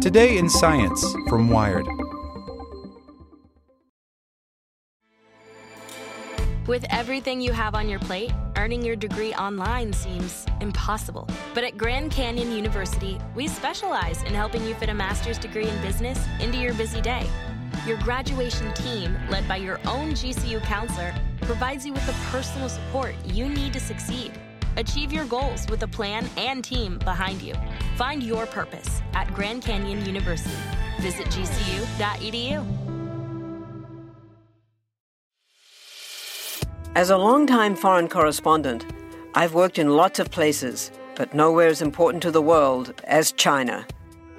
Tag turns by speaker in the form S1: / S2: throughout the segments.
S1: Today in Science from Wired.
S2: With everything you have on your plate, earning your degree online seems impossible. But at Grand Canyon University, we specialize in helping you fit a master's degree in business into your busy day. Your graduation team, led by your own GCU counselor, provides you with the personal support you need to succeed. Achieve your goals with a plan and team behind you. Find your purpose at Grand Canyon University. Visit gcu.edu.
S3: As a longtime foreign correspondent, I've worked in lots of places, but nowhere as important to the world as China.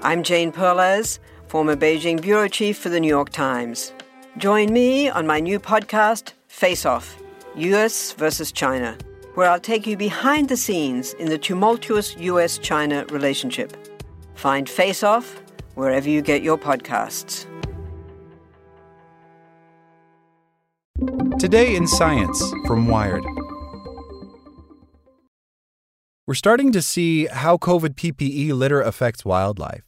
S3: I'm Jane Perlez, former Beijing bureau chief for the New York Times. Join me on my new podcast, Face Off US versus China, where I'll take you behind the scenes in the tumultuous US China relationship. Find Face Off wherever you get your podcasts.
S1: Today in Science from Wired. We're starting to see how COVID PPE litter affects wildlife.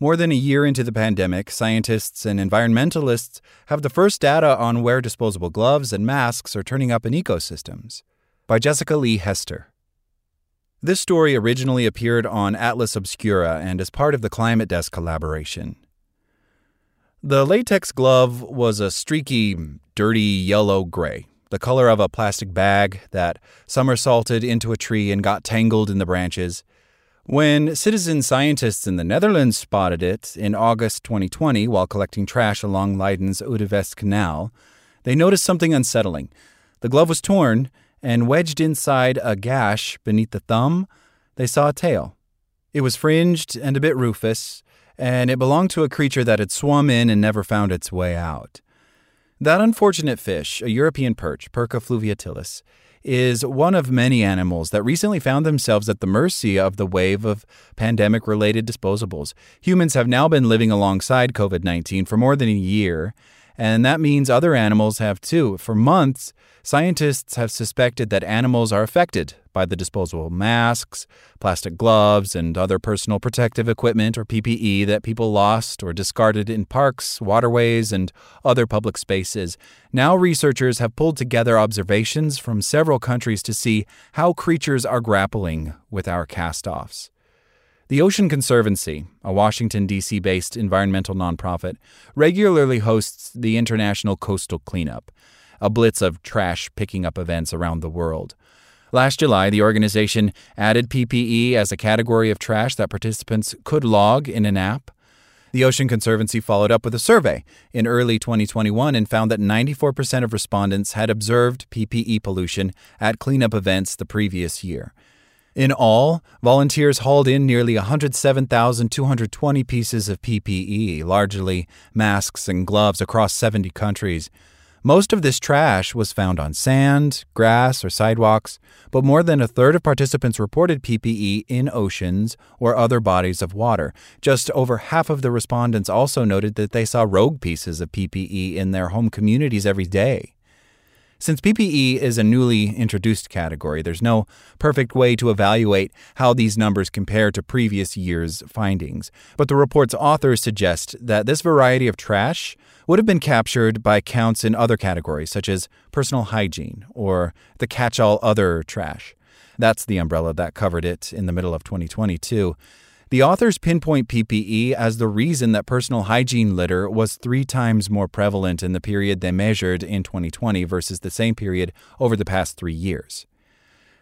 S1: More than a year into the pandemic, scientists and environmentalists have the first data on where disposable gloves and masks are turning up in ecosystems. By Jessica Lee Hester. This story originally appeared on Atlas Obscura and is part of the Climate Desk collaboration. The latex glove was a streaky, dirty yellow gray, the color of a plastic bag that somersaulted into a tree and got tangled in the branches. When citizen scientists in the Netherlands spotted it in August 2020 while collecting trash along Leiden's Oude Vest Canal, they noticed something unsettling. The glove was torn, and wedged inside a gash beneath the thumb, they saw a tail. It was fringed and a bit rufous, and it belonged to a creature that had swum in and never found its way out. That unfortunate fish, a European perch, Perca fluviatilis, is one of many animals that recently found themselves at the mercy of the wave of pandemic related disposables. Humans have now been living alongside COVID 19 for more than a year, and that means other animals have too. For months, scientists have suspected that animals are affected by the disposable masks, plastic gloves, and other personal protective equipment or PPE that people lost or discarded in parks, waterways, and other public spaces. Now, researchers have pulled together observations from several countries to see how creatures are grappling with our cast offs. The Ocean Conservancy, a Washington, D.C. based environmental nonprofit, regularly hosts the International Coastal Cleanup, a blitz of trash picking up events around the world. Last July, the organization added PPE as a category of trash that participants could log in an app. The Ocean Conservancy followed up with a survey in early 2021 and found that 94% of respondents had observed PPE pollution at cleanup events the previous year. In all, volunteers hauled in nearly 107,220 pieces of PPE, largely masks and gloves across 70 countries. Most of this trash was found on sand, grass, or sidewalks, but more than a third of participants reported PPE in oceans or other bodies of water. Just over half of the respondents also noted that they saw rogue pieces of PPE in their home communities every day. Since PPE is a newly introduced category, there's no perfect way to evaluate how these numbers compare to previous years' findings. But the report's authors suggest that this variety of trash would have been captured by counts in other categories, such as personal hygiene or the catch all other trash. That's the umbrella that covered it in the middle of 2022. The authors pinpoint PPE as the reason that personal hygiene litter was three times more prevalent in the period they measured in 2020 versus the same period over the past three years.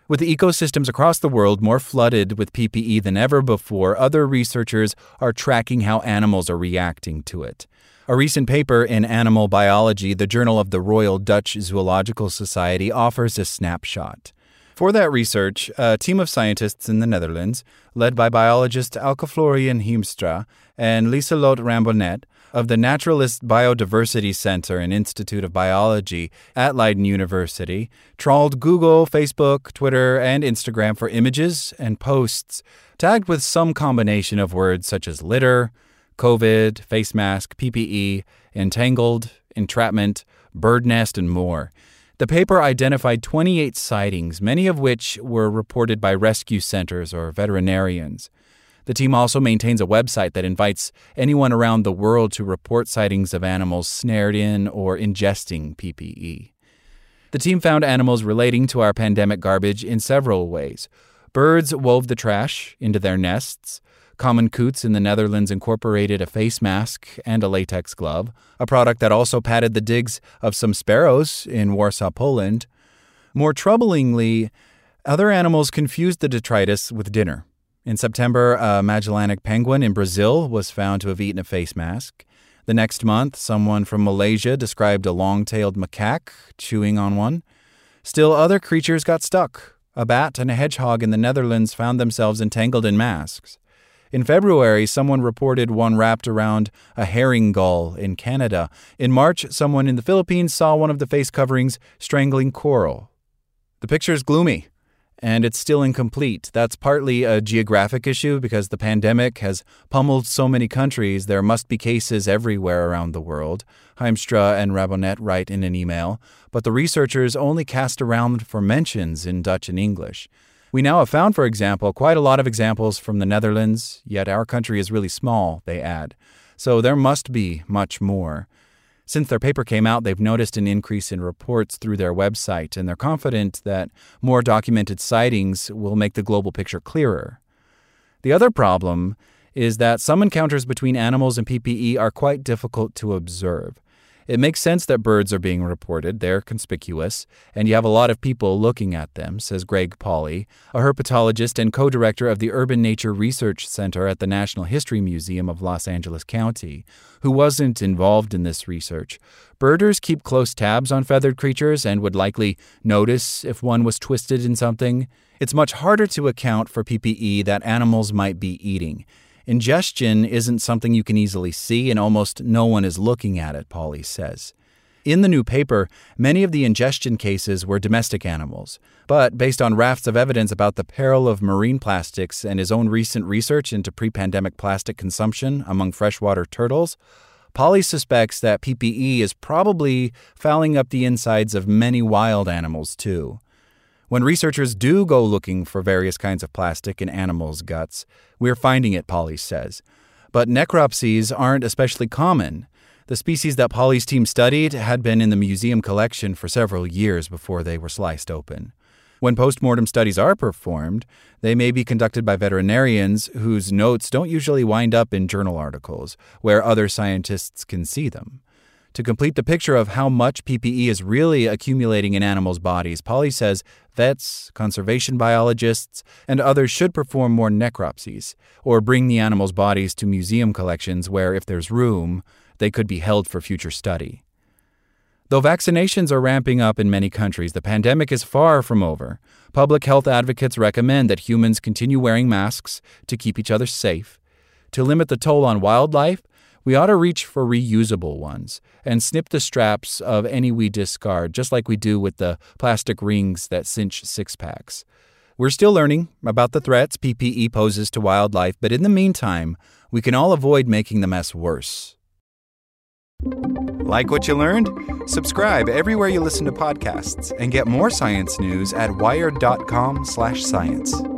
S1: With the ecosystems across the world more flooded with PPE than ever before, other researchers are tracking how animals are reacting to it. A recent paper in Animal Biology, the Journal of the Royal Dutch Zoological Society, offers a snapshot. For that research, a team of scientists in the Netherlands, led by biologist Elke Florian Hiemstra and Lieselotte Rambonnet of the Naturalis Biodiversity Center and Institute of Biology at Leiden University, trawled Google, Facebook, Twitter, and Instagram for images and posts tagged with some combination of words such as litter, COVID, face mask, PPE, entangled, entrapment, bird nest, and more. The paper identified 28 sightings, many of which were reported by rescue centers or veterinarians. The team also maintains a website that invites anyone around the world to report sightings of animals snared in or ingesting PPE. The team found animals relating to our pandemic garbage in several ways. Birds wove the trash into their nests. Common Coots in the Netherlands incorporated a face mask and a latex glove, a product that also padded the digs of some sparrows in Warsaw, Poland. More troublingly, other animals confused the detritus with dinner. In September, a Magellanic penguin in Brazil was found to have eaten a face mask. The next month, someone from Malaysia described a long tailed macaque chewing on one. Still, other creatures got stuck. A bat and a hedgehog in the Netherlands found themselves entangled in masks. In February, someone reported one wrapped around a herring gull in Canada. In March, someone in the Philippines saw one of the face coverings strangling coral. The picture is gloomy and it's still incomplete. That's partly a geographic issue because the pandemic has pummeled so many countries. There must be cases everywhere around the world. Hiemstra and Rambonnet write in an email, but the researchers only cast around for mentions in Dutch and English. We now have found, for example, quite a lot of examples from the Netherlands, yet our country is really small, they add. So there must be much more. Since their paper came out, they've noticed an increase in reports through their website, and they're confident that more documented sightings will make the global picture clearer. The other problem is that some encounters between animals and PPE are quite difficult to observe. It makes sense that birds are being reported, they're conspicuous, and you have a lot of people looking at them, says Greg Pauly, a herpetologist and co director of the Urban Nature Research Center at the Natural History Museum of Los Angeles County, who wasn't involved in this research. Birders keep close tabs on feathered creatures and would likely notice if one was twisted in something. It's much harder to account for PPE that animals might be eating. Ingestion isn't something you can easily see, and almost no one is looking at it, Pauly says. In the new paper, many of the ingestion cases were domestic animals. But based on rafts of evidence about the peril of marine plastics and his own recent research into pre pandemic plastic consumption among freshwater turtles, Pauly suspects that PPE is probably fouling up the insides of many wild animals, too. When researchers do go looking for various kinds of plastic in animals' guts, we're finding it, Pauly says. But necropsies aren't especially common. The species that Pauly's team studied had been in the museum collection for several years before they were sliced open. When postmortem studies are performed, they may be conducted by veterinarians whose notes don't usually wind up in journal articles, where other scientists can see them. To complete the picture of how much PPE is really accumulating in animals' bodies, Pauly says vets, conservation biologists, and others should perform more necropsies, or bring the animals' bodies to museum collections where, if there's room, they could be held for future study. Though vaccinations are ramping up in many countries, the pandemic is far from over. Public health advocates recommend that humans continue wearing masks to keep each other safe. To limit the toll on wildlife, we ought to reach for reusable ones and snip the straps of any we discard, just like we do with the plastic rings that cinch six packs. We're still learning about the threats PPE poses to wildlife, but in the meantime, we can all avoid making the mess worse. Like what you learned? Subscribe everywhere you listen to podcasts and get more science news at wired.com/science.